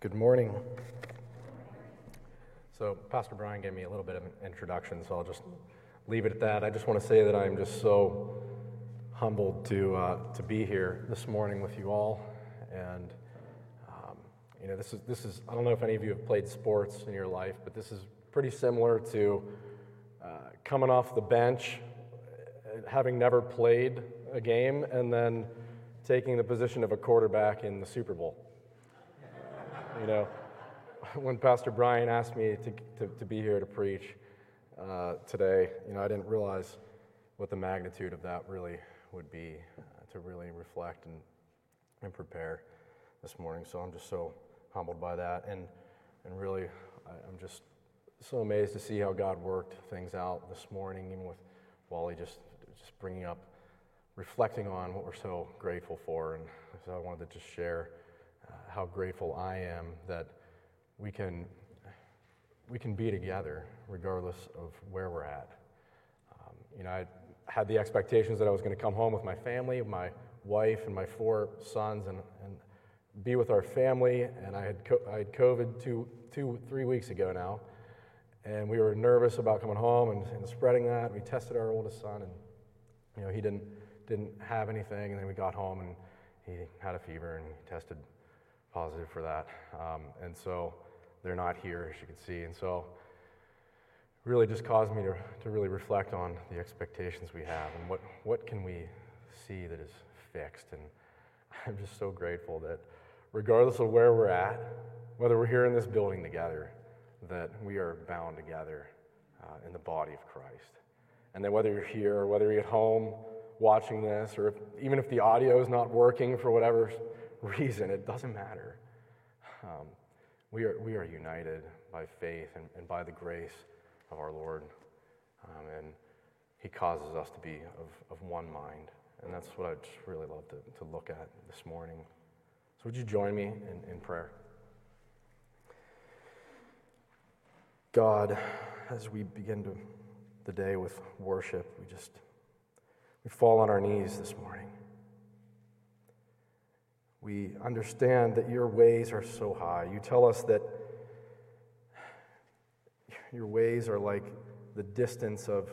Good morning. So, Pastor Brian gave me a little bit of an introduction, so I'll just leave it at that. I just want to say that I'm just so humbled to, uh, to be here this morning with you all. And, um, you know, this is, this is, I don't know if any of you have played sports in your life, but this is pretty similar to uh, coming off the bench, uh, having never played a game, and then taking the position of a quarterback in the Super Bowl. You know, when Pastor Brian asked me to, to, to be here to preach uh, today, you know, I didn't realize what the magnitude of that really would be uh, to really reflect and, and prepare this morning. So I'm just so humbled by that. And, and really, I, I'm just so amazed to see how God worked things out this morning, even with Wally just, just bringing up, reflecting on what we're so grateful for. And so I wanted to just share how grateful I am that we can, we can be together regardless of where we're at. Um, you know, I had the expectations that I was going to come home with my family, my wife, and my four sons, and, and be with our family. And I had, co- I had COVID two, two, three weeks ago now. And we were nervous about coming home and, and spreading that. We tested our oldest son, and you know, he didn't, didn't have anything. And then we got home, and he had a fever, and he tested positive for that. Um, and so they're not here, as you can see. And so really just caused me to, to really reflect on the expectations we have and what, what can we see that is fixed. And I'm just so grateful that regardless of where we're at, whether we're here in this building together, that we are bound together uh, in the body of Christ. And that whether you're here or whether you're at home watching this, or if, even if the audio is not working for whatever reason, it doesn't matter. Um, we, are, we are united by faith and, and by the grace of our Lord. Um, and He causes us to be of, of one mind. And that's what I'd just really love to, to look at this morning. So, would you join me in, in prayer? God, as we begin to, the day with worship, we just we fall on our knees this morning. We understand that your ways are so high. You tell us that your ways are like the distance of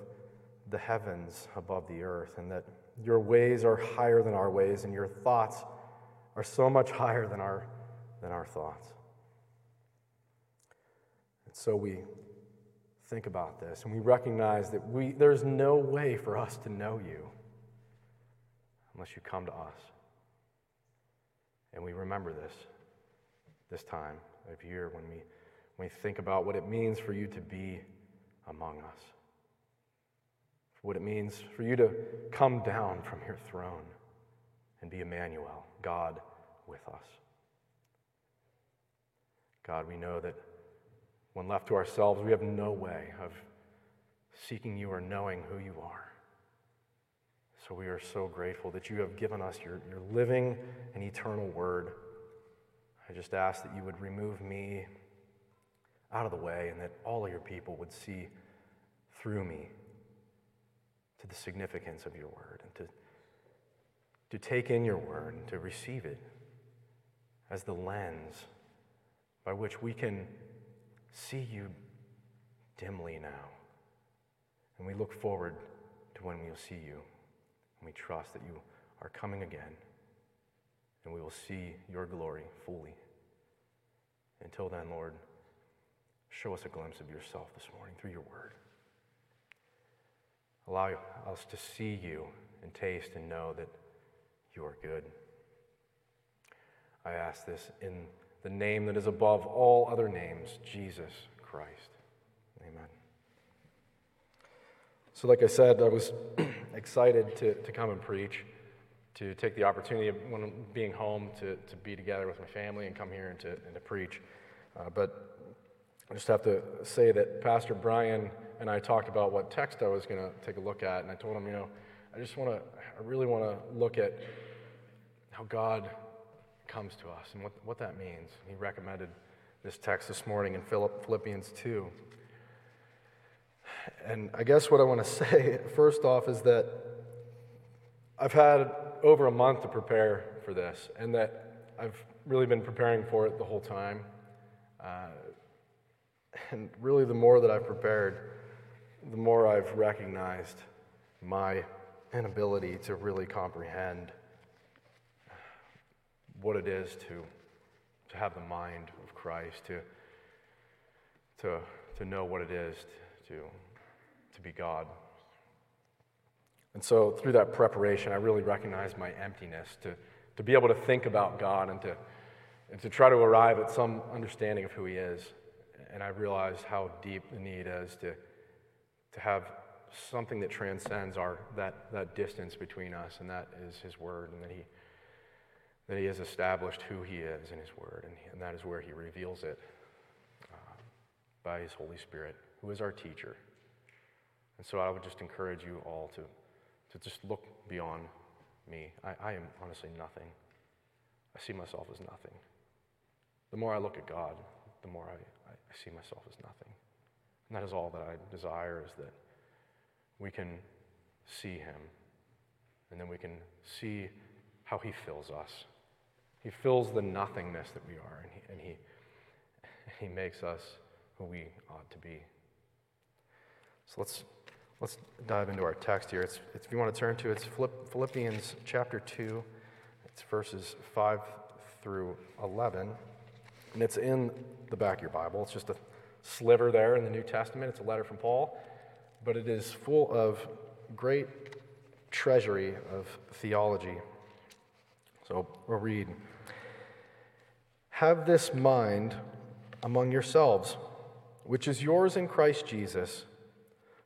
the heavens above the earth, and that your ways are higher than our ways, and your thoughts are so much higher than our, than our thoughts. And so we think about this, and we recognize that we, there's no way for us to know you unless you come to us. And we remember this this time of year when we when we think about what it means for you to be among us, what it means for you to come down from your throne and be Emmanuel, God with us. God, we know that when left to ourselves, we have no way of seeking you or knowing who you are. So we are so grateful that you have given us your, your living and eternal word. I just ask that you would remove me out of the way and that all of your people would see through me to the significance of your word and to, to take in your word and to receive it as the lens by which we can see you dimly now. And we look forward to when we'll see you. And we trust that you are coming again and we will see your glory fully. Until then, Lord, Show us a glimpse of yourself this morning through your word. Allow us to see you and taste and know that you are good. I ask this in the name that is above all other names, Jesus Christ. Amen. So, like I said, I was excited to, to come and preach, to take the opportunity of when being home to, to be together with my family and come here and to, and to preach. Uh, but I just have to say that Pastor Brian and I talked about what text I was going to take a look at, and I told him, you know, I just want to, I really want to look at how God comes to us and what, what that means. He recommended this text this morning in Philippians 2. And I guess what I want to say first off is that I've had over a month to prepare for this, and that I've really been preparing for it the whole time. Uh, and really, the more that I've prepared, the more I've recognized my inability to really comprehend what it is to, to have the mind of Christ, to, to, to know what it is to, to be God. And so, through that preparation, I really recognized my emptiness to, to be able to think about God and to, and to try to arrive at some understanding of who He is. And I realized how deep the need is to, to have something that transcends our, that, that distance between us, and that is His Word, and that He, that he has established who He is in His Word, and, and that is where He reveals it uh, by His Holy Spirit, who is our teacher. And so I would just encourage you all to to just look beyond me. I, I am honestly nothing. I see myself as nothing. The more I look at God, the more I, I, see myself as nothing. And that is all that I desire is that we can see him and then we can see how he fills us. He fills the nothingness that we are and he, and he, he makes us who we ought to be. So let's Let's dive into our text here. It's, it's, if you want to turn to it, it's Philippians chapter 2. It's verses 5 through 11. And it's in the back of your Bible. It's just a sliver there in the New Testament. It's a letter from Paul, but it is full of great treasury of theology. So we'll read Have this mind among yourselves, which is yours in Christ Jesus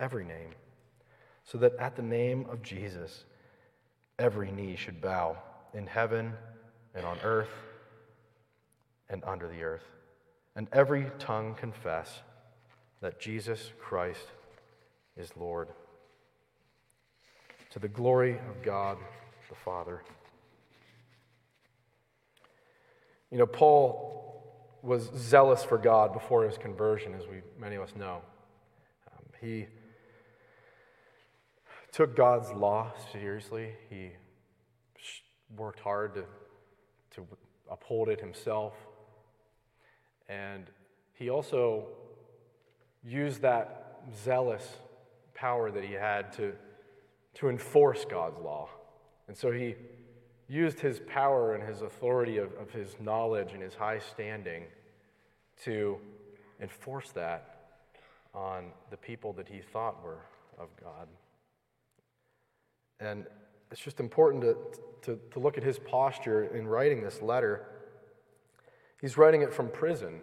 every name, so that at the name of Jesus, every knee should bow in heaven and on earth and under the earth, and every tongue confess that Jesus Christ is Lord. To the glory of God the Father. You know, Paul was zealous for God before his conversion, as we many of us know. Um, he took God's law seriously. He worked hard to, to uphold it himself. And he also used that zealous power that he had to, to enforce God's law. And so he used his power and his authority of, of his knowledge and his high standing to enforce that on the people that he thought were of God. And it's just important to, to, to look at his posture in writing this letter. He's writing it from prison.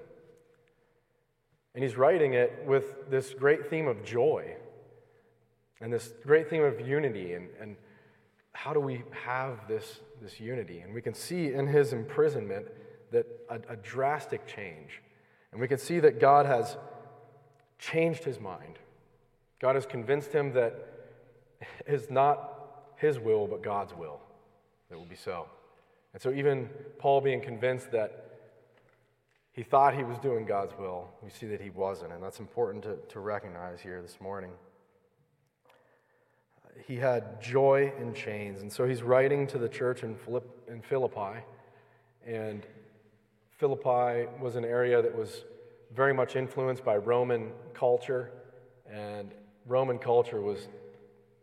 And he's writing it with this great theme of joy and this great theme of unity. And, and how do we have this, this unity? And we can see in his imprisonment that a, a drastic change. And we can see that God has changed his mind. God has convinced him that is not his will, but God's will that will be so. And so, even Paul being convinced that he thought he was doing God's will, we see that he wasn't. And that's important to, to recognize here this morning. Uh, he had joy in chains. And so he's writing to the church in, Philipp, in Philippi. And Philippi was an area that was very much influenced by Roman culture. And Roman culture was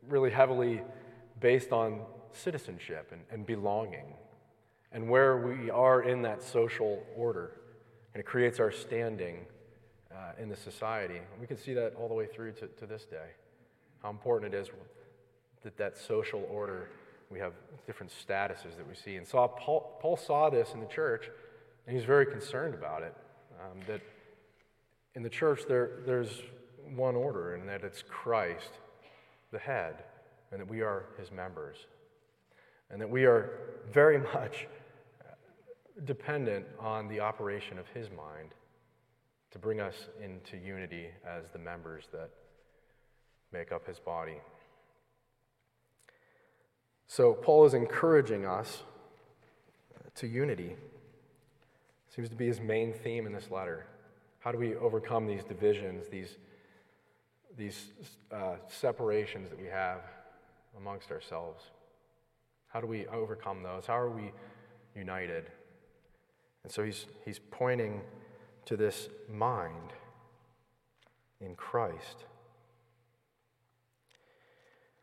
really heavily based on citizenship and, and belonging and where we are in that social order. And it creates our standing uh, in the society. We can see that all the way through to, to this day. How important it is that that social order, we have different statuses that we see. And saw Paul, Paul saw this in the church, and he's very concerned about it. Um, that in the church, there, there's one order, and that it's Christ, the head and that we are his members, and that we are very much dependent on the operation of his mind to bring us into unity as the members that make up his body. So, Paul is encouraging us to unity. Seems to be his main theme in this letter. How do we overcome these divisions, these, these uh, separations that we have amongst ourselves? How do we overcome those? How are we united? And so he's, he's pointing to this mind in Christ.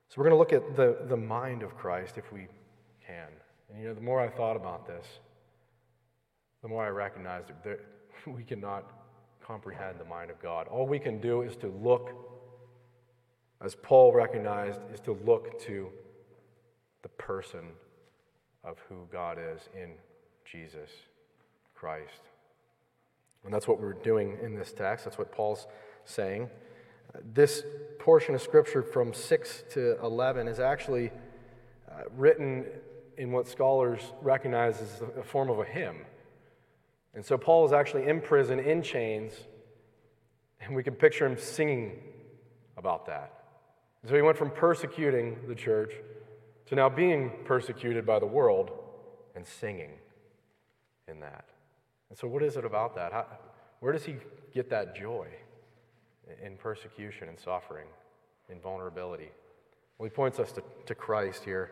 So we're going to look at the, the mind of Christ if we can. And you know, the more I thought about this, the more I recognized that we cannot comprehend the mind of God. All we can do is to look, as Paul recognized, is to look to the person of who God is in Jesus Christ. And that's what we're doing in this text. That's what Paul's saying. This portion of Scripture from 6 to 11 is actually uh, written in what scholars recognize as a form of a hymn. And so Paul is actually in prison, in chains, and we can picture him singing about that. So he went from persecuting the church to now being persecuted by the world and singing in that. And so, what is it about that? How, where does he get that joy in persecution and suffering, in vulnerability? Well, he points us to, to Christ here,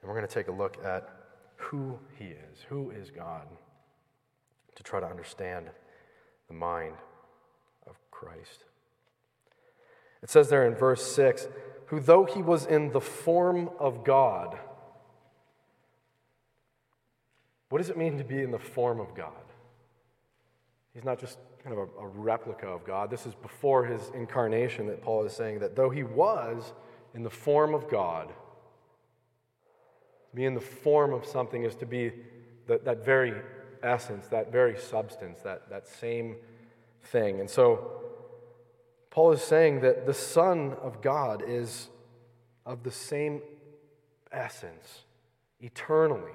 and we're going to take a look at who he is. Who is God? To try to understand the mind of Christ. It says there in verse 6 who, though he was in the form of God, what does it mean to be in the form of God? He's not just kind of a, a, replica of God. This is before his incarnation that Paul is saying that though he was in the form of God, to be in the form of something is to be that, that very essence, that very substance, that, that same thing. And so Paul is saying that the Son of God is of the same essence eternally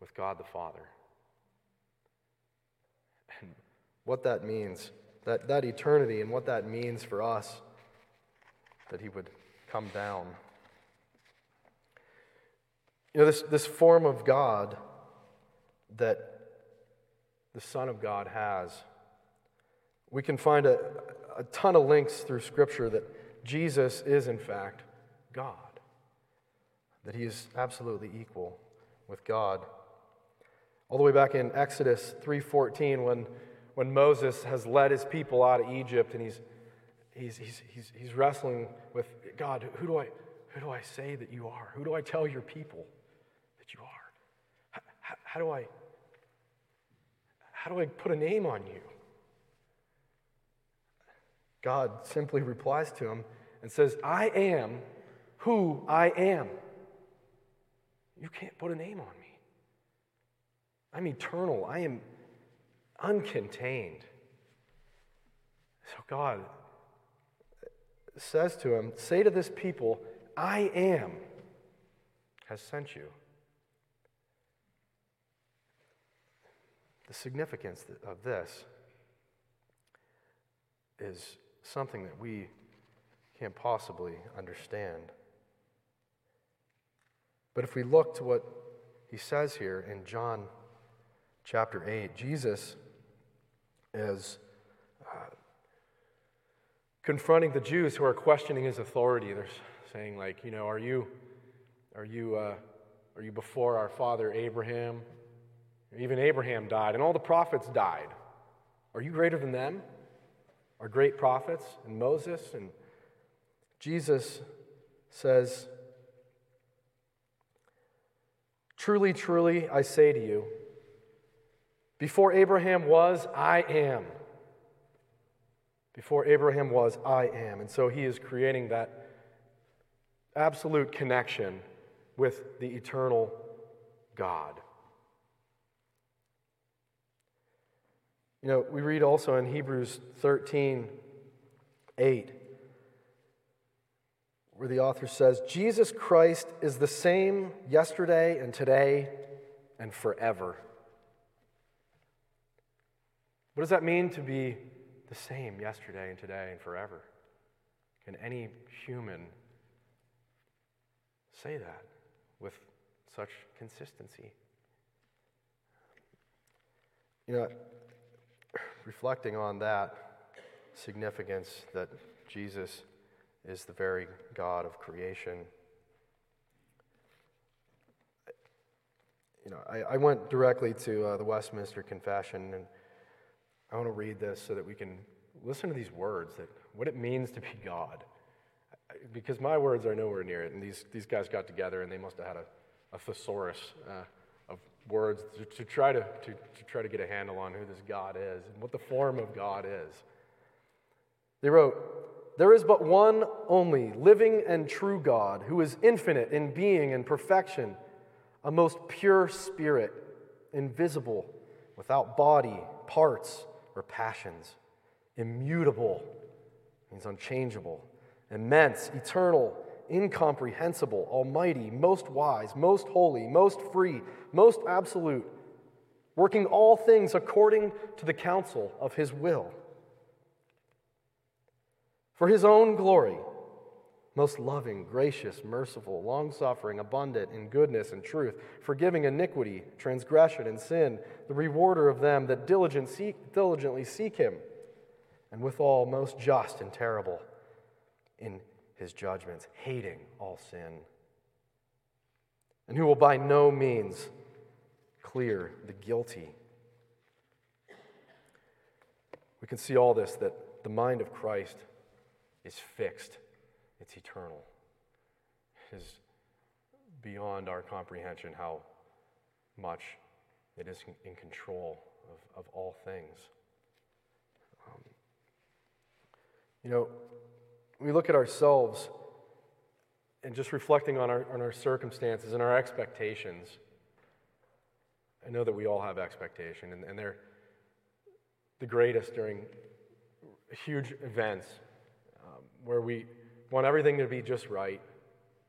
with God the Father. And what that means, that, that eternity and what that means for us, that He would come down. You know, this, this form of God that the Son of God has, we can find a, a ton of links through Scripture that Jesus is, in fact, God, that He is absolutely equal with God all the way back in Exodus 3:14 when, when Moses has led his people out of Egypt and he's, he's, he's, he's, he's wrestling with God, who do, I, who do I say that you are? Who do I tell your people that you are? How, how, do I how do I put a name on you? God simply replies to him and says, I am who I am. You can't put a name on me. I'm eternal. I am uncontained. So God says to him, Say to this people, I am has sent you. The significance of this is something that we can't possibly understand. But if we look to what he says here in John chapter 8, Jesus is uh, confronting the Jews who are questioning his authority. They're saying, like, you know, are you, are you, uh, are you before our father Abraham? Even Abraham died, and all the prophets died. Are you greater than them? Our great prophets and Moses? And Jesus says, Truly, truly, I say to you, before Abraham was, I am. Before Abraham was, I am. And so he is creating that absolute connection with the eternal God. You know, we read also in Hebrews 13 8, where the author says, Jesus Christ is the same yesterday and today and forever. What does that mean to be the same yesterday and today and forever? Can any human say that with such consistency? You know, reflecting on that significance that Jesus is the very God of creation. You know, I, I went directly to uh, the Westminster Confession, and I want to read this so that we can listen to these words, that what it means to be God. Because my words are nowhere near it, and these, these guys got together and they must have had a, a thesaurus uh, words to, to, try to, to, to try to get a handle on who this God is and what the form of God is. They wrote, There is but one only living and true God who is infinite in being and perfection, a most pure spirit, invisible, without body, parts, or passions, immutable, means unchangeable, immense, eternal, incomprehensible, almighty, most wise, most holy, most free, most absolute, working all things according to the counsel of his will. For his own glory, most loving, gracious, merciful, long suffering, abundant in goodness and truth, forgiving iniquity, transgression, and sin, the rewarder of them that diligent seek, diligently seek him, and withal most just and terrible in his judgments, hating all sin, and who will by no means clear the guilty. We can see all this that the mind of Christ is fixed, it's eternal. It is beyond our comprehension how much it is in control of, of all things. Um, you know, we look at ourselves and just reflecting on our, on our circumstances and our expectations. I know that we all have expectation, and, and they're the greatest during huge events um, where we want everything to be just right.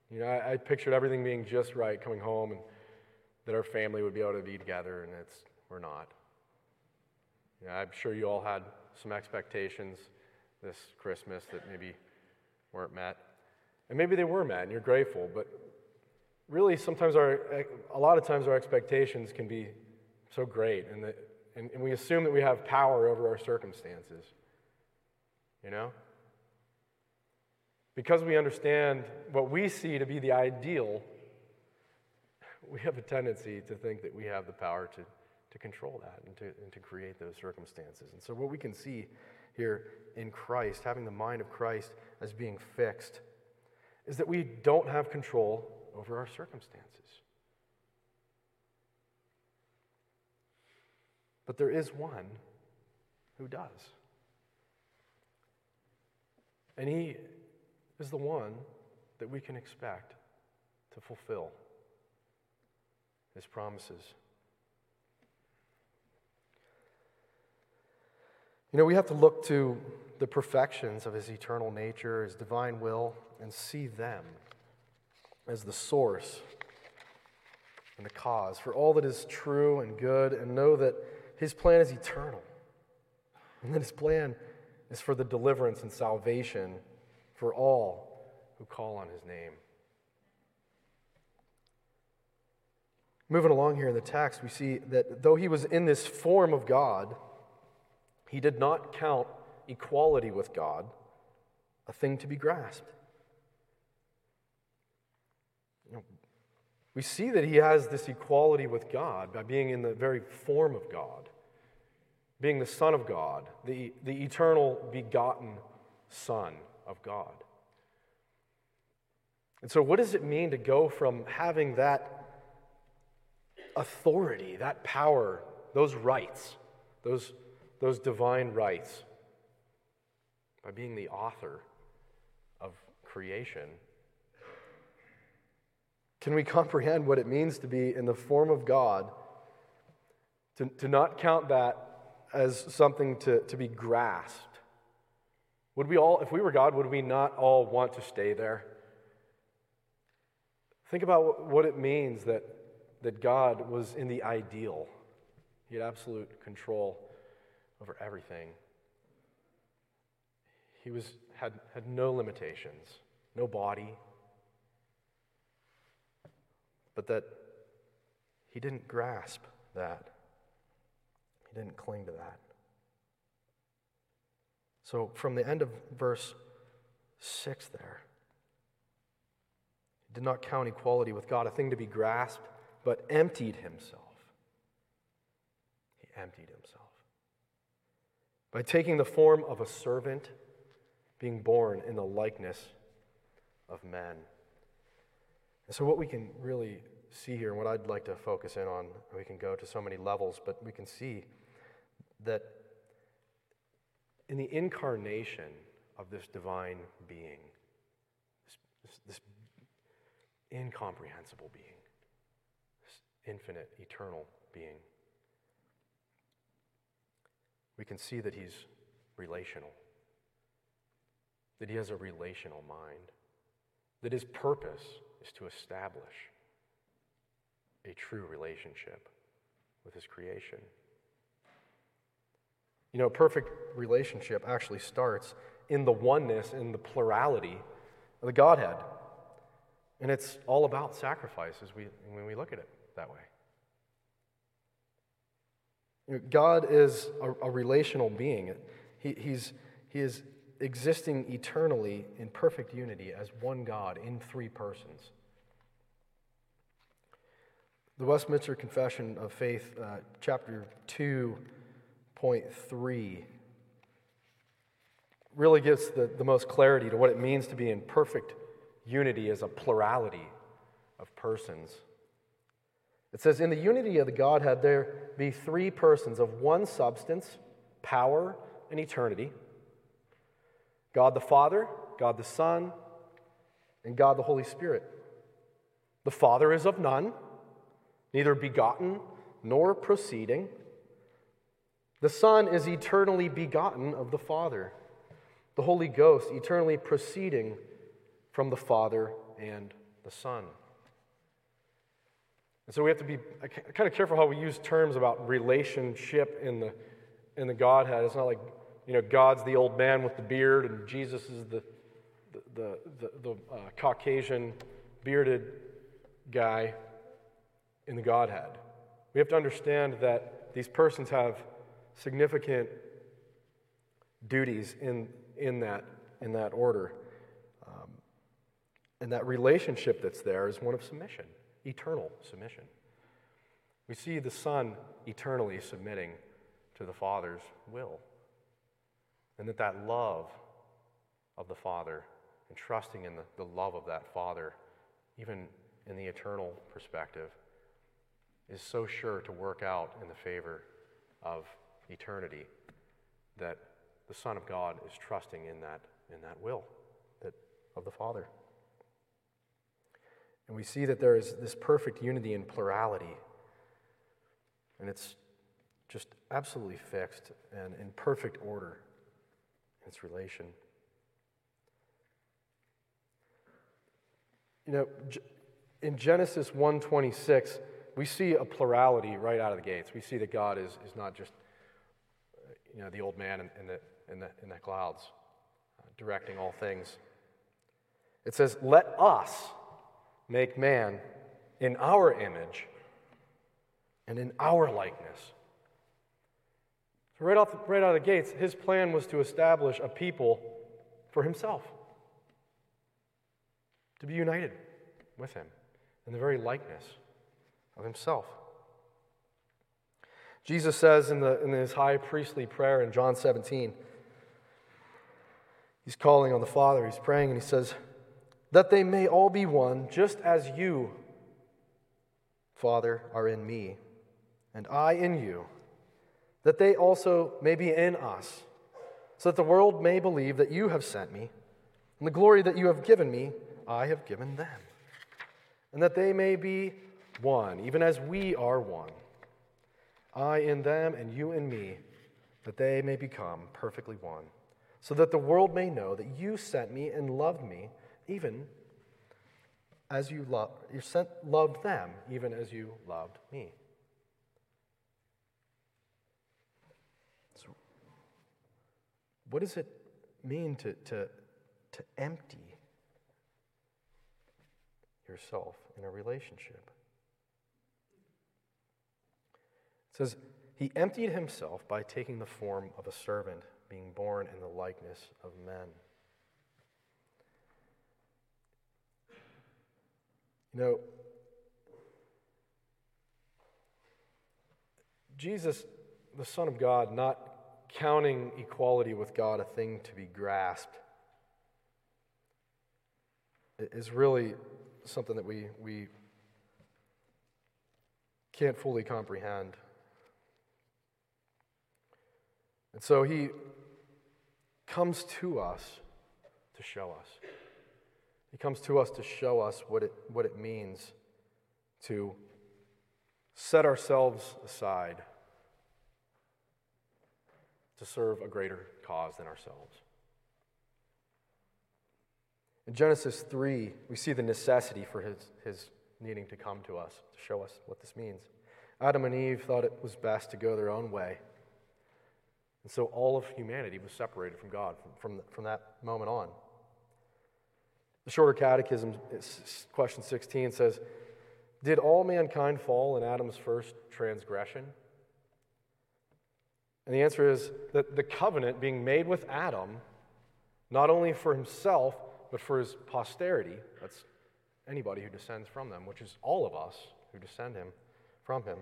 You know, I, I pictured everything being just right coming home and that our family would be able to be together, and it's, we're not. You know, I'm sure you all had some expectations this Christmas that maybe weren't met. And maybe they were met, and you're grateful, but really sometimes our, a lot of times our expectations can be so great, and, that, and, and we assume that we have power over our circumstances. You know? Because we understand what we see to be the ideal, we have a tendency to think that we have the power to, to control that and to, and to create those circumstances. And so, what we can see here in Christ, having the mind of Christ as being fixed, is that we don't have control over our circumstances. But there is one who does. And he is the one that we can expect to fulfill his promises. You know, we have to look to the perfections of his eternal nature, his divine will, and see them as the source and the cause for all that is true and good, and know that his plan is eternal, and that his plan is for the deliverance and salvation for all who call on his name. Moving along here in the text, we see that though he was in this form of God, he did not count equality with God a thing to be grasped. we see that he has this equality with God by being in the very form of God, being the Son of God, the, the eternal begotten Son of God. And so, what does it mean to go from having that authority, that power, those rights, those, those divine rights, by being the author of creation? Can we comprehend what it means to be in the form of God, to, to not count that as something to, to be grasped? Would we all, if we were God, would we not all want to stay there? Think about what it means that, that God was in the ideal. He had absolute control over everything. He was, had, had no limitations, no body, but that he didn't grasp that. He didn't cling to that. So, from the end of verse 6 there, he did not count equality with God a thing to be grasped, but emptied himself. He emptied himself. By taking the form of a servant, being born in the likeness of men. And so, what we can really see here, and what I'd like to focus in on, we can go to so many levels, but we can see that in the incarnation of this divine being, this, this, incomprehensible being, this infinite, eternal being, we can see that he's relational, that he has a relational mind, that his purpose is to establish a true relationship with his creation. You know, perfect relationship actually starts in the oneness, in the plurality of the Godhead. And it's all about sacrifice as we, when we look at it that way. God is a, a, relational being. He, he's, he is existing eternally in perfect unity as one God in three persons. The Westminster Confession of Faith, uh, chapter 2.3, really gives the, the most clarity to what it means to be in perfect unity as a plurality of persons. It says, In the unity of the Godhead, there be three persons of one substance, power, and eternity God the Father, God the Son, and God the Holy Spirit. The Father is of none neither begotten nor proceeding. The Son is eternally begotten of the Father, the Holy Ghost eternally proceeding from the Father and the Son. And so we have to be kind of careful how we use terms about relationship in the, in the Godhead. It's not like, you know, God's the old man with the beard and Jesus is the, the, the, the, uh, Caucasian bearded guy in the Godhead. We have to understand that these persons have significant duties in, in, that, in that order. Um, and that relationship that's there is one of submission, eternal submission. We see the Son eternally submitting to the Father's will. And that that love of the Father and trusting in the, the love of that Father, even in the eternal perspective, is so sure to work out in the favor of eternity that the Son of God is trusting in that, in that will that, of the Father. And we see that there is this perfect unity in plurality. And it's just absolutely fixed and in perfect order its relation. You know, in Genesis 126, we see a plurality right out of the gates. We see that God is, is not just you know, the old man in, in the, in, the, in the clouds, uh, directing all things. It says, Let us make man in our image and in our likeness. Right, off, right out of the gates, his plan was to establish a people for himself, to be united with him in the very likeness of himself. Jesus says in, the, in his high priestly prayer in John 17, he's calling on the Father, he's praying, and he says, That they may all be one, just as you, Father, are in me, and I in you, that they also may be in us, so that the world may believe that you have sent me, and the glory that you have given me, I have given them, and that they may be one, even as we are one. I in them and you in me, that they may become perfectly one, so that the world may know that you sent me and loved me, even as you, lo- you sent, loved them, even as you loved me. What does it mean to, to, to empty yourself in a relationship? It says, He emptied himself by taking the form of a servant, being born in the likeness of men. You know, Jesus, the Son of God, not counting equality with God a thing to be grasped, is really something that we, we can't fully comprehend. And so he comes to us to show us. He comes to us to show us what it, what it means to set ourselves aside to serve a greater cause than ourselves. In Genesis 3, we see the necessity for his, his needing to come to us to show us what this means. Adam and Eve thought it was best to go their own way. And so all of humanity was separated from God from, from, from that moment on. The Shorter Catechism, question 16, says Did all mankind fall in Adam's first transgression? And the answer is that the covenant being made with Adam, not only for himself, but for his posterity, that's anybody who descends from them, which is all of us who descend him from him,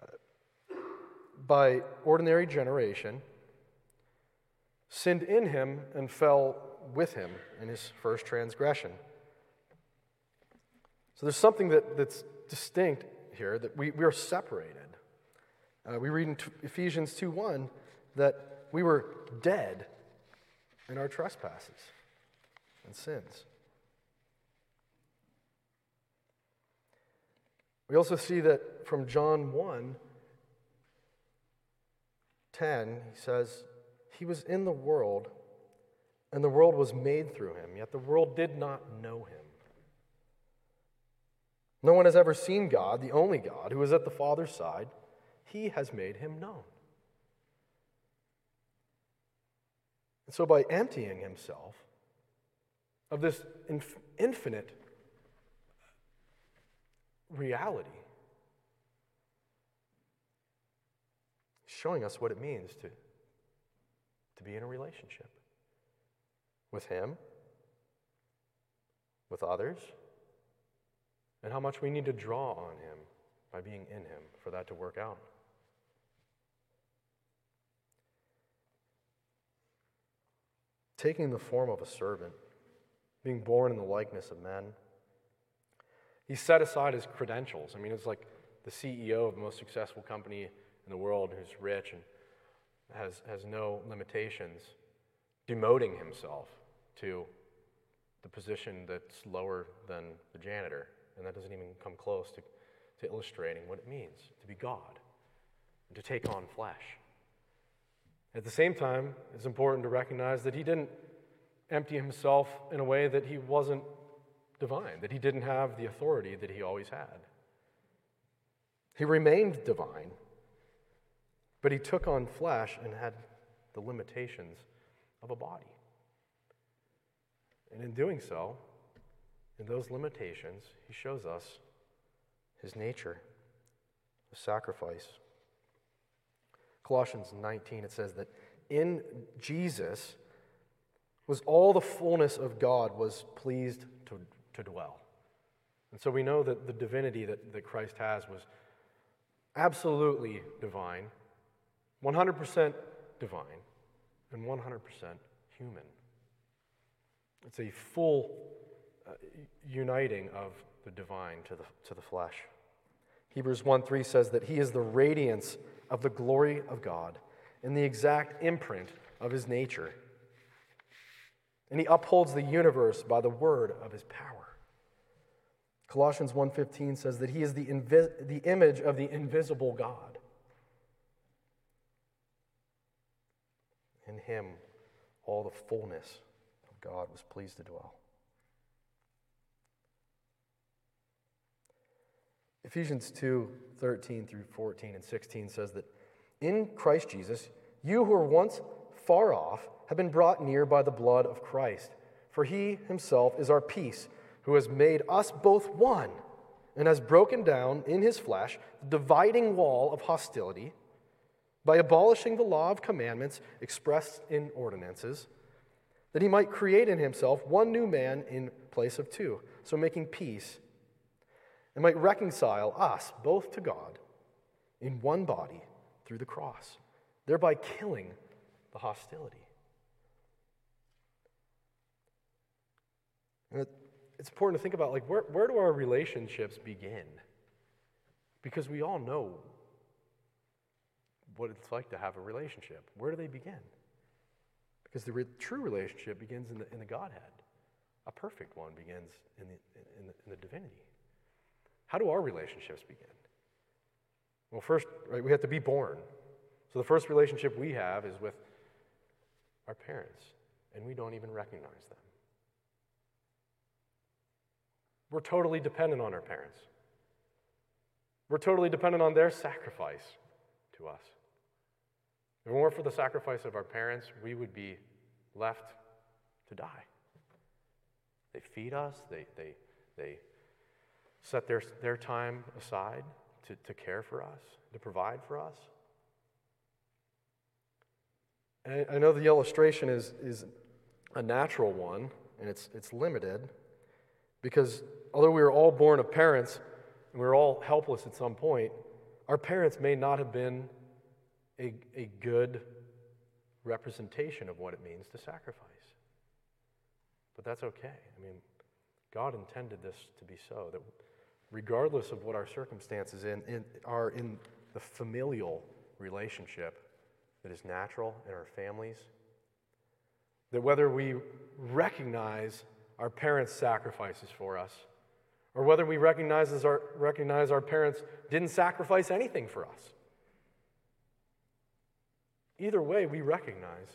uh, by ordinary generation, sinned in him and fell with him in his first transgression. So there's something that, that's distinct here that we, we are separated. Uh, we read in t- Ephesians 2 1 that we were dead in our trespasses and sins. We also see that from John 1 10, he says, He was in the world, and the world was made through him, yet the world did not know him. No one has ever seen God, the only God, who is at the Father's side. He has made him known. And so, by emptying himself of this inf- infinite reality, showing us what it means to, to be in a relationship with Him, with others, and how much we need to draw on Him by being in Him for that to work out. Taking the form of a servant, being born in the likeness of men, he set aside his credentials. I mean, it's like the CEO of the most successful company in the world who's rich and has, has no limitations, demoting himself to the position that's lower than the janitor. And that doesn't even come close to, to illustrating what it means to be God and to take on flesh. At the same time, it's important to recognize that he didn't empty himself in a way that he wasn't divine, that he didn't have the authority that he always had. He remained divine, but he took on flesh and had the limitations of a body. And in doing so, in those limitations, he shows us his nature, the sacrifice. Colossians 19, it says that in Jesus was all the fullness of God was pleased to to dwell. And so we know that the divinity that, that Christ has was absolutely divine, 100% divine, and 100% human. It's a full uh, uniting of the divine to the, to the flesh. Hebrews 1 3 says that he is the radiance of the glory of God and the exact imprint of his nature. And he upholds the universe by the word of his power. Colossians 1:15 says that he is the, invi- the image of the invisible God. In him all the fullness of God was pleased to dwell. Ephesians 2 13 through 14 and 16 says that in Christ Jesus, you who were once far off have been brought near by the blood of Christ. For he himself is our peace, who has made us both one and has broken down in his flesh the dividing wall of hostility by abolishing the law of commandments expressed in ordinances, that he might create in himself one new man in place of two, so making peace, and might reconcile us both to God in one body through the cross, thereby killing the hostility. And it's important to think about like where, where do our relationships begin? Because we all know what it's like to have a relationship. Where do they begin? Because the re- true relationship begins in the, in the Godhead. A perfect one begins in the, in, the, in the divinity. How do our relationships begin? Well, first, right, we have to be born. So the first relationship we have is with our parents, and we don't even recognize them. We're totally dependent on our parents. We're totally dependent on their sacrifice to us. If it weren't for the sacrifice of our parents, we would be left to die. They feed us, they, they, they set their, their time aside to, to care for us, to provide for us. And I know the illustration is, is a natural one, and it's, it's limited, because although we were all born of parents, and we were all helpless at some point, our parents may not have been a, a good representation of what it means to sacrifice. But that's okay. I mean, God intended this to be so, that regardless of what our circumstances in, in, are in the familial relationship that is natural in our families, that whether we recognize our parents' sacrifices for us, or whether we recognize, our, recognize our parents didn't sacrifice anything for us, Either way, we recognize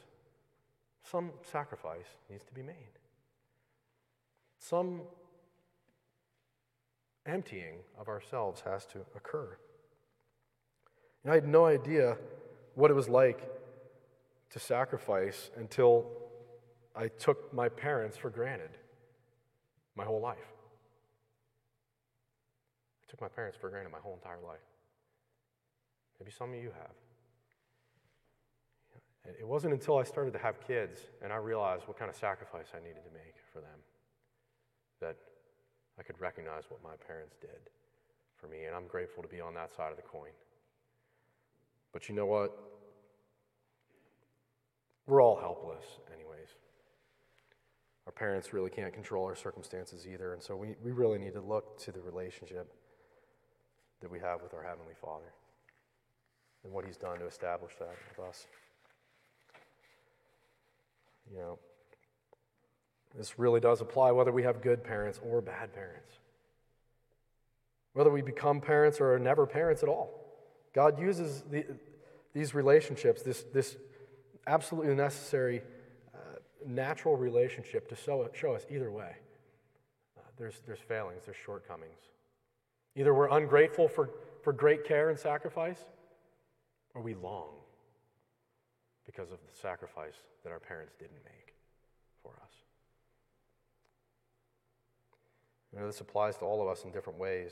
some sacrifice needs to be made. Some emptying of ourselves has to occur. And I had no idea what it was like to sacrifice until I took my parents for granted my whole life. I took my parents for granted my whole entire life. Maybe some of you have. It wasn't until I started to have kids and I realized what kind of sacrifice I needed to make for them that I could recognize what my parents did for me. And I'm grateful to be on that side of the coin. But you know what? We're all helpless, anyways. Our parents really can't control our circumstances either. And so we, we really need to look to the relationship that we have with our Heavenly Father and what He's done to establish that with us. You know, this really does apply whether we have good parents or bad parents. Whether we become parents or are never parents at all. God uses the, these relationships, this, this absolutely necessary uh, natural relationship to show, show us either way. Uh, there's, there's failings, there's shortcomings. Either we're ungrateful for, for great care and sacrifice, or we long because of the sacrifice that our parents didn't make for us. Know, this applies to all of us in different ways,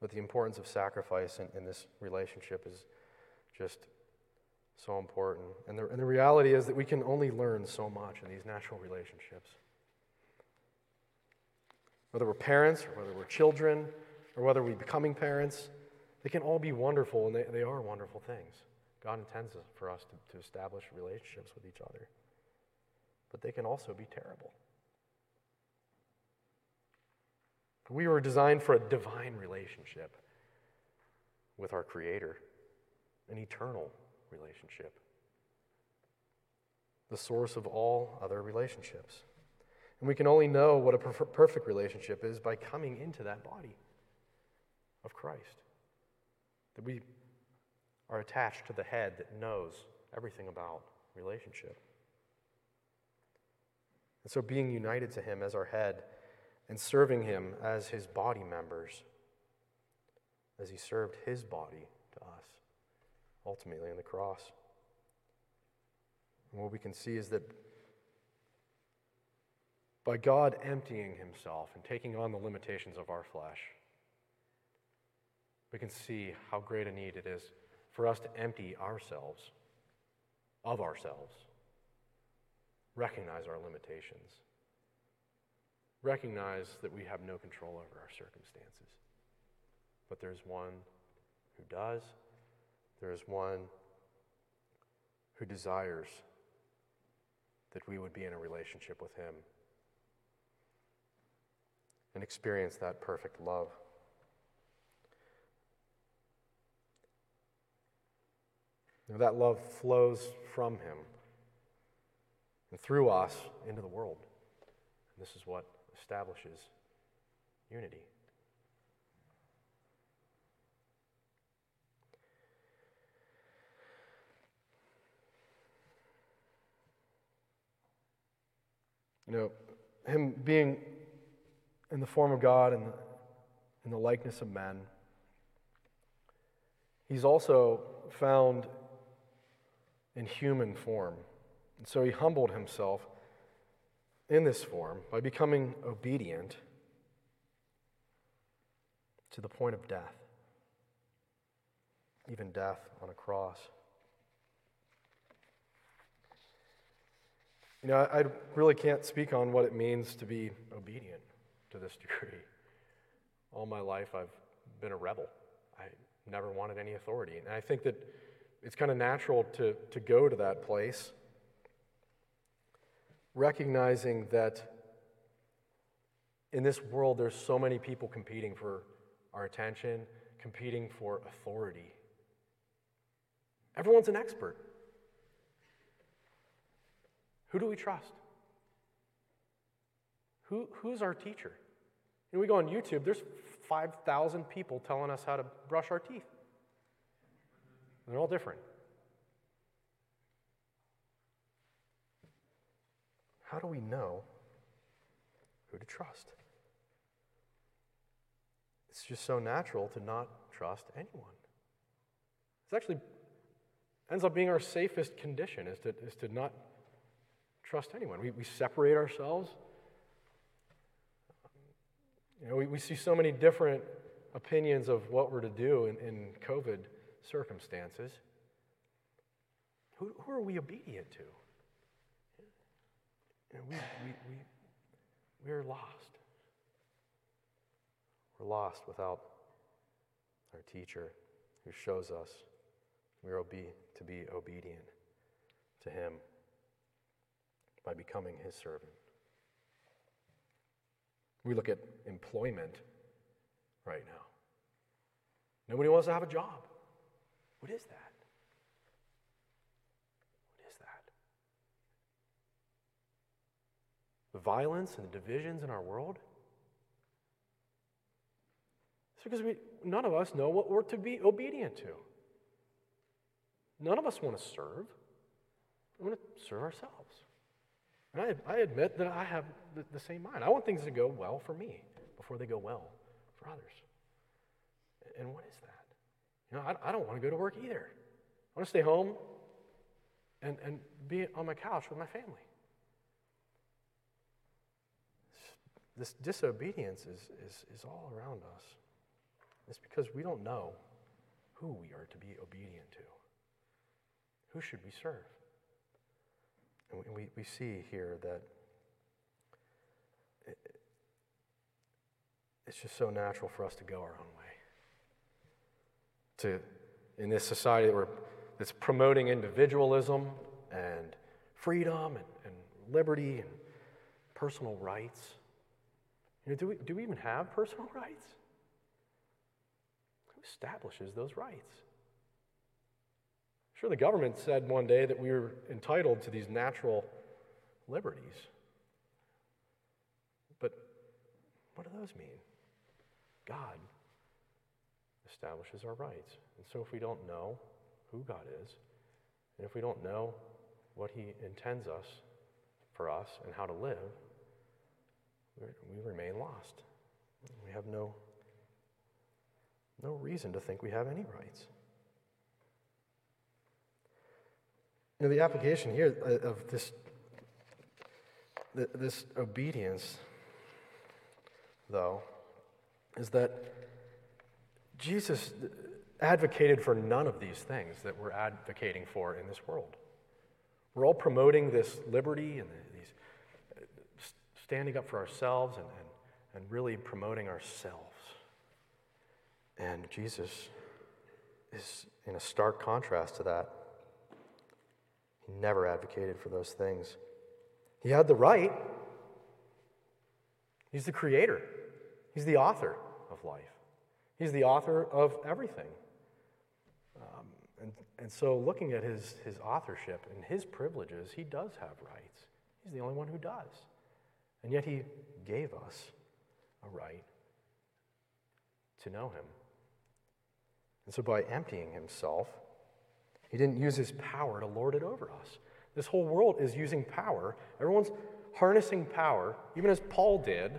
but the importance of sacrifice in, in this relationship is just so important. And the, and the reality is that we can only learn so much in these natural relationships. Whether we're parents, or whether we're children, or whether we're becoming parents, they can all be wonderful, and they, they are wonderful things. God intends for us to, to establish relationships with each other. But they can also be terrible. We were designed for a divine relationship with our Creator, an eternal relationship, the source of all other relationships. And we can only know what a perfect relationship is by coming into that body of Christ. That we are attached to the head that knows everything about relationship. And so, being united to Him as our head and serving Him as His body members, as He served His body to us, ultimately on the cross. And what we can see is that by God emptying himself and taking on the limitations of our flesh, we can see how great a need it is for us to empty ourselves of ourselves, recognize our limitations, recognize that we have no control over our circumstances. But there's one who does, there is one who desires that we would be in a relationship with him and experience that perfect love. Now, that love flows from him and through us into the world. And this is what establishes unity. You know, him being in the form of God and in the likeness of men, he's also found in human form. And so he humbled himself in this form by becoming obedient to the point of death, even death on a cross. You know, I, really can't speak on what it means to be obedient to this degree. All my life, I've been a rebel. I never wanted any authority. And I think that it's kind of natural to, to go to that place, recognizing that in this world, there's so many people competing for our attention, competing for authority. Everyone's an expert. Who do we trust? Who, who's our teacher? And we go on YouTube, there's 5,000 people telling us how to brush our teeth. They're all different. How do we know who to trust? It's just so natural to not trust anyone. It's actually ends up being our safest condition is to, is to not trust anyone. We, we separate ourselves. You know, we, we see so many different opinions of what we're to do in, in COVID circumstances. Who, who are we obedient to? We, we, we, we are lost. We're lost without our teacher who shows us we're obe- to be obedient to him by becoming his servant. We look at employment right now. Nobody wants to have a job. What is that? What is that? The violence and the divisions in our world? It's because we, none of us know what we're to be obedient to. None of us want to serve. We want to serve ourselves. And I, I admit that I have the, the same mind. I want things to go well for me before they go well for others. And what is that? You know, I, I don't want to go to work either. I want to stay home and, and be on my couch with my family. This disobedience is, is, is all around us. It's because we don't know who we are to be obedient to. Who should we serve? And we, we see here that it, it's just so natural for us to go our own way. To, in this society where that's promoting individualism and freedom and, and liberty and personal rights. You know, do, we, do we even have personal rights? Who establishes those rights? Sure, the government said one day that we were entitled to these natural liberties. But what do those mean? God establishes our rights. And so if we don't know who God is, and if we don't know what He intends us for us and how to live, we remain lost. We have no, no reason to think we have any rights. You know, the application here uh, of this, this obedience, though, is that Jesus advocated for none of these things that we're advocating for in this world. We're all promoting this liberty and these uh, standing up for ourselves and, and, and really promoting ourselves. And Jesus is in a stark contrast to that. He never advocated for those things. He had the right. He's the creator, he's the author of life, he's the author of everything. Um, and, and so, looking at his, his authorship and his privileges, he does have rights. He's the only one who does. And yet, he gave us a right to know him. And so, by emptying himself, he didn't use his power to lord it over us. This whole world is using power. Everyone's harnessing power, even as Paul did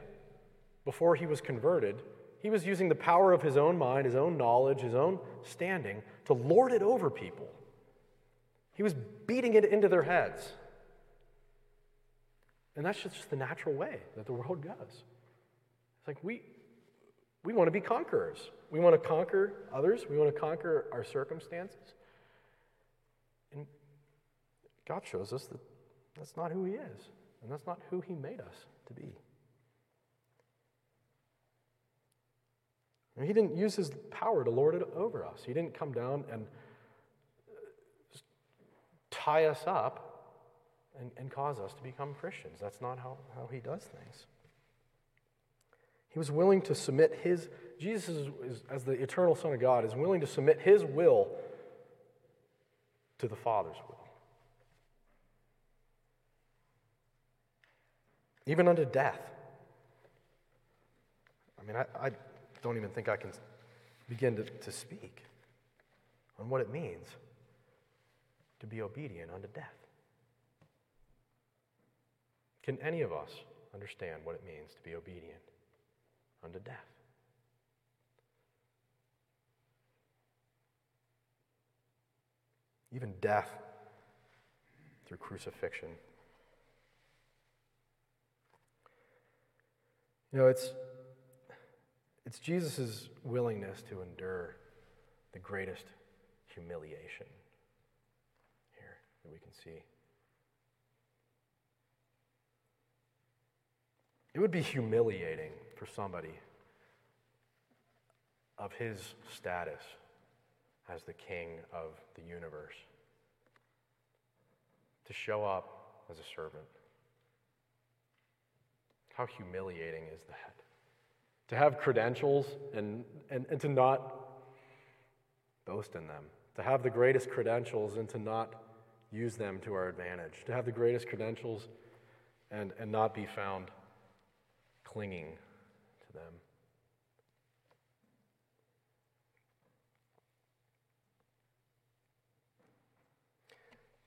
before he was converted. He was using the power of his own mind, his own knowledge, his own standing to lord it over people. He was beating it into their heads. And that's just the natural way that the world goes. It's like we, we want to be conquerors. We want to conquer others. We want to conquer our circumstances. And God shows us that that's not who He is, and that's not who He made us to be. And he didn't use His power to lord it over us, He didn't come down and uh, tie us up and, and cause us to become Christians. That's not how, how He does things. He was willing to submit his, Jesus, is, is, as the eternal Son of God, is willing to submit his will to the Father's will. Even unto death. I mean, I, I don't even think I can begin to, to speak on what it means to be obedient unto death. Can any of us understand what it means to be obedient unto death. Even death through crucifixion. You know, it's, it's Jesus' willingness to endure the greatest humiliation here that we can see. It would be humiliating for somebody of his status as the king of the universe to show up as a servant. How humiliating is that? To have credentials and, and, and to not boast in them, to have the greatest credentials and to not use them to our advantage, to have the greatest credentials and, and not be found clinging to them.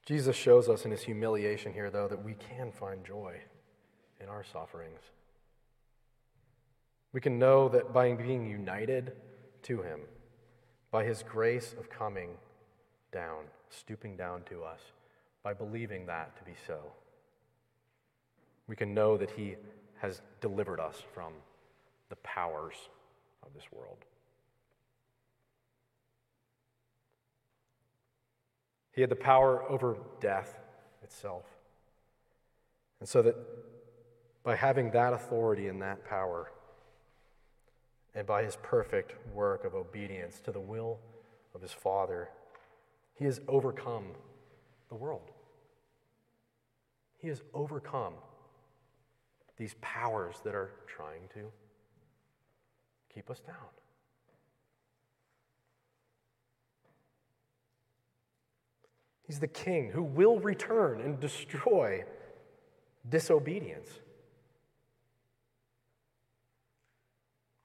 Jesus shows us in his humiliation here, though, that we can find joy in our sufferings. We can know that by being united to him, by his grace of coming down, stooping down to us, by believing that to be so, we can know that he has delivered us from the powers of this world. He had the power over death itself. And so that by having that authority and that power, and by his perfect work of obedience to the will of his Father, he has overcome the world. He has overcome these powers that are trying to keep us down. He's the king who will return and destroy disobedience.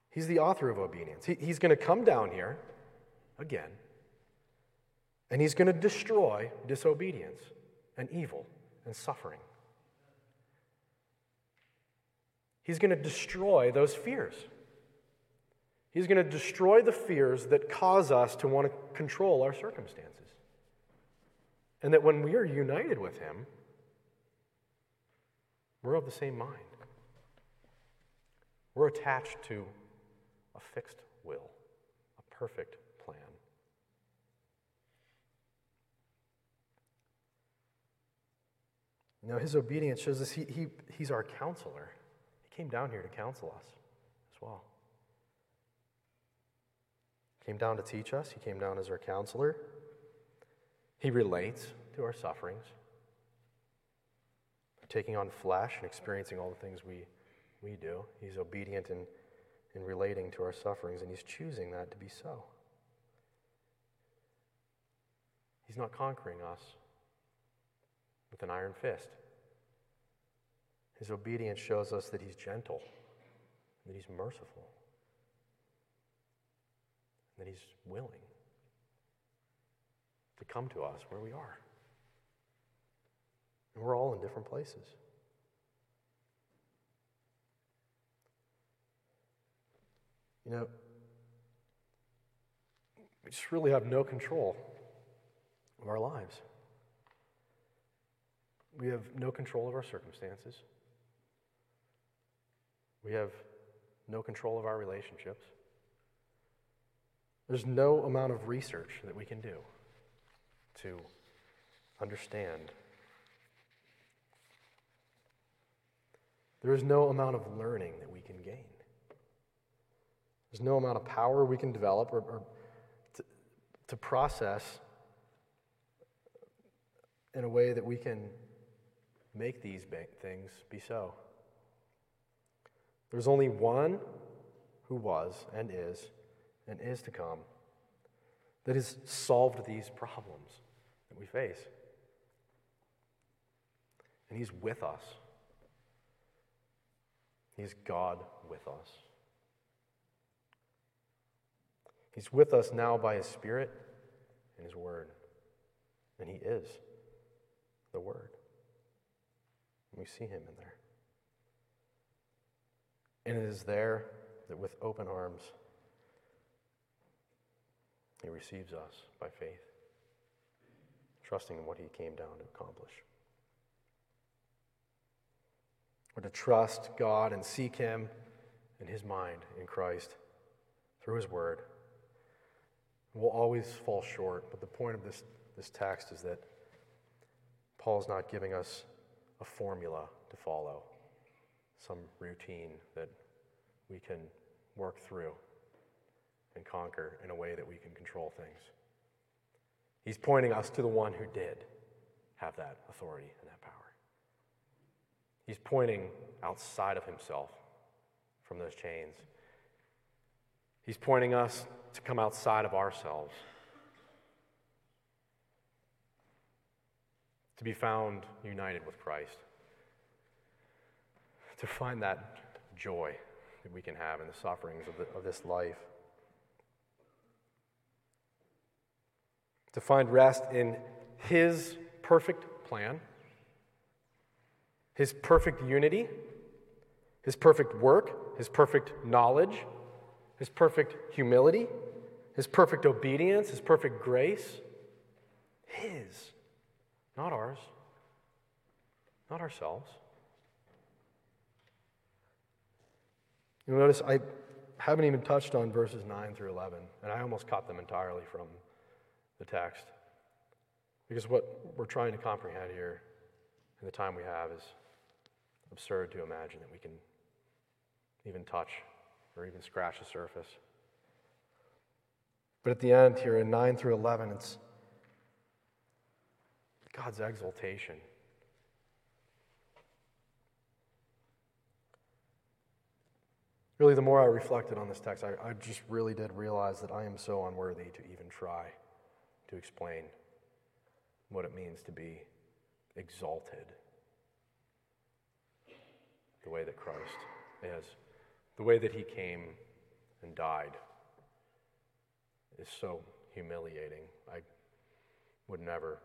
He's the author of obedience. He, he's going to come down here again, and he's going to destroy disobedience and evil and suffering. He's going to destroy those fears. He's going to destroy the fears that cause us to want to control our circumstances. And that when we are united with Him, we're of the same mind. We're attached to a fixed will, a perfect plan. Now, his obedience shows us he, he, he's our counselor. Came down here to counsel us as well. He came down to teach us, he came down as our counselor. He relates to our sufferings, taking on flesh and experiencing all the things we, we do. He's obedient in, in relating to our sufferings, and he's choosing that to be so. He's not conquering us with an iron fist. His obedience shows us that he's gentle, that he's merciful, that he's willing to come to us where we are. And we're all in different places. You know, we just really have no control of our lives. We have no control of our circumstances. We have no control of our relationships. There's no amount of research that we can do to understand. There is no amount of learning that we can gain. There's no amount of power we can develop or, or to, to process in a way that we can make these things be so. There's only one who was and is and is to come that has solved these problems that we face. And He's with us. He's God with us. He's with us now by His Spirit and His Word. And He is the Word. And we see Him in there. And it is there that with open arms, He receives us by faith, trusting in what He came down to accomplish. Or to trust God and seek Him in His mind in Christ through His Word. We'll always fall short, but the point of this, this text is that Paul's not giving us a formula to follow some routine that we can work through and conquer in a way that we can control things. He's pointing us to the one who did have that authority and that power. He's pointing outside of himself from those chains. He's pointing us to come outside of ourselves, to be found united with Christ to find that joy that we can have in the sufferings of, the, of this life. To find rest in His perfect plan, His perfect unity, His perfect work, His perfect knowledge, His perfect humility, His perfect obedience, His perfect grace. His, not ours, not ourselves. You'll notice I haven't even touched on verses 9 through 11, and I almost cut them entirely from the text. Because what we're trying to comprehend here in the time we have is absurd to imagine that we can even touch or even scratch the surface. But at the end here in 9 through 11, it's God's exaltation Really, the more I reflected on this text, I, I just really did realize that I am so unworthy to even try to explain what it means to be exalted the way that Christ is, the way that he came and died is so humiliating. I would never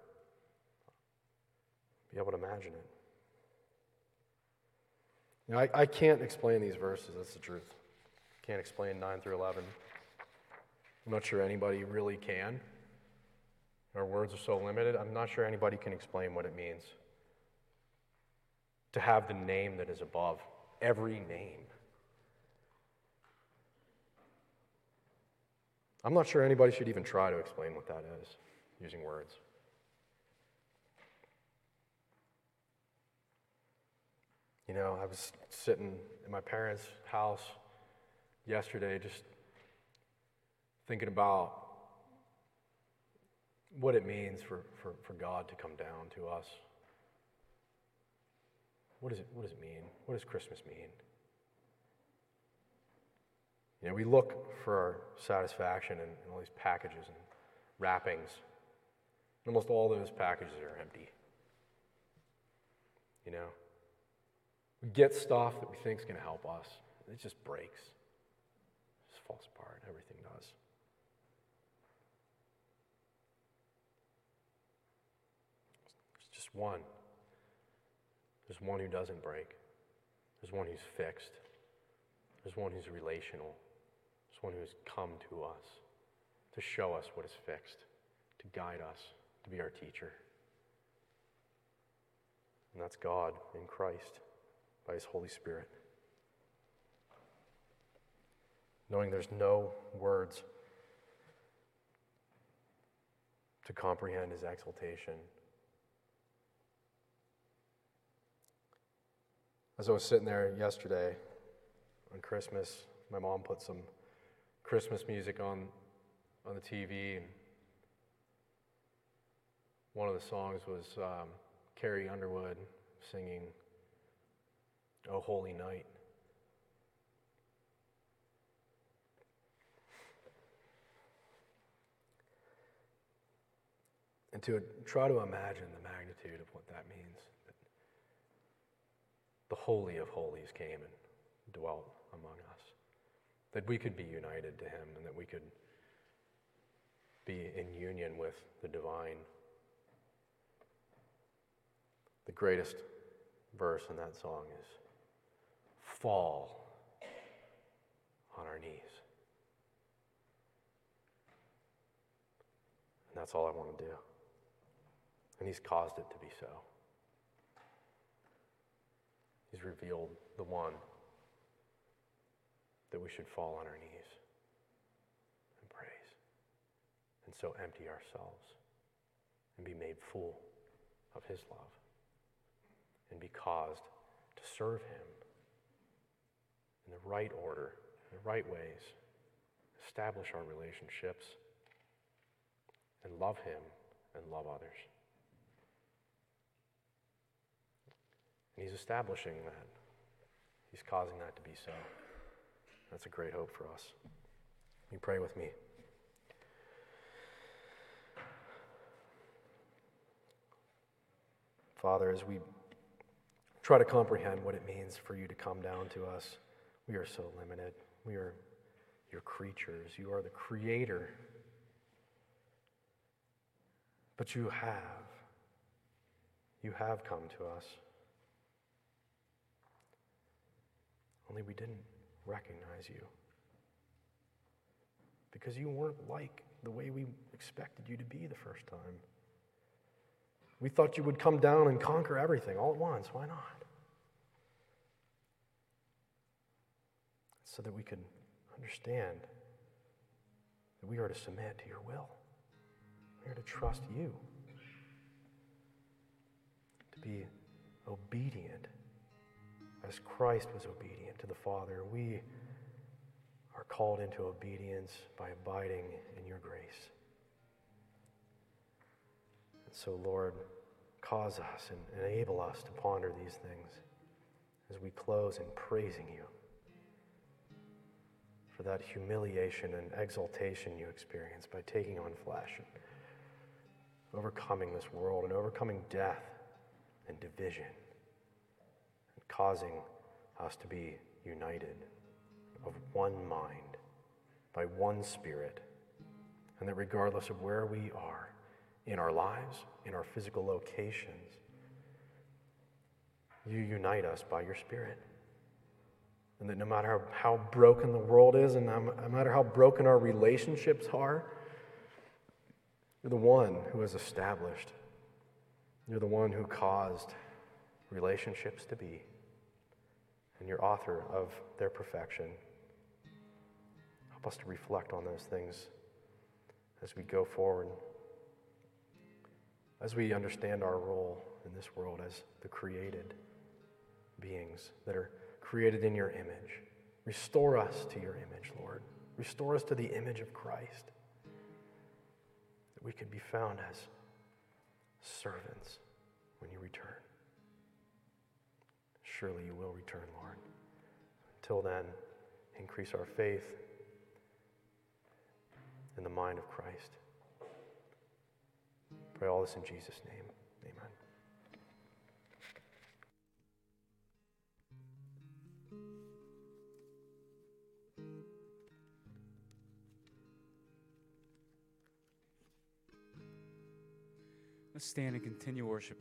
be able to imagine it. Now, I, I can't explain these verses, that's the truth. Can't explain 9 through 11. I'm not sure anybody really can. Our words are so limited, I'm not sure anybody can explain what it means to have the name that is above every name. I'm not sure anybody should even try to explain what that is using words. You know, I was sitting in my parents' house yesterday just thinking about what it means for, for, for God to come down to us. What does, it, what does it mean? What does Christmas mean? You know, we look for our satisfaction in, in all these packages and wrappings. Almost all those packages are empty. You know, we get stuff that we think is going to help us. It just breaks. It just falls apart. Everything does. There's just one. There's one who doesn't break. There's one who's fixed. There's one who's relational. There's one who's come to us to show us what is fixed, to guide us, to be our teacher. And that's God in Christ by His Holy Spirit. Knowing there's no words to comprehend His exaltation. As I was sitting there yesterday on Christmas, my mom put some Christmas music on, on the TV, and one of the songs was um, Carrie Underwood singing O Holy Night. And to try to imagine the magnitude of what that means. That the Holy of Holies came and dwelt among us. That we could be united to Him and that we could be in union with the divine. The greatest verse in that song is fall on our knees. And that's all I want to do. And He's caused it to be so. He's revealed the one that we should fall on our knees and praise. And so empty ourselves and be made full of His love and be caused to serve Him in the right order, in the right ways, establish our relationships, and love Him and love others. And He's establishing that. He's causing that to be so. That's a great hope for us. You pray with me. Father, as we try to comprehend what it means for you to come down to us, we are so limited. We are your creatures. You are the creator. But you have. You have come to us. Only we didn't recognize you. Because you weren't like the way we expected you to be the first time. We thought you would come down and conquer everything all at once. Why not? So that we can understand that we are to submit to your will. We are to trust you, to be obedient as Christ was obedient to the Father. We are called into obedience by abiding in your grace. And so, Lord, cause us and enable us to ponder these things as we close in praising you for that humiliation and exaltation you experience by taking on flesh and overcoming this world and overcoming death and division and causing us to be united of one mind by one spirit and that regardless of where we are in our lives, in our physical locations, you unite us by your Spirit. And that no matter how, broken the world is, and no matter how broken our relationships are, You're the one who has established. You're the one who caused relationships to be. And you're author of their perfection. Help us to reflect on those things as we go forward, as we understand our role in this world as the created beings that are created in your image. Restore us to your image, Lord. Restore us to the image of Christ, that we could be found as servants when you return. Surely you will return, Lord. Until then, increase our faith in the mind of Christ. Pray all this in Jesus' name. Let's stand and continue worship.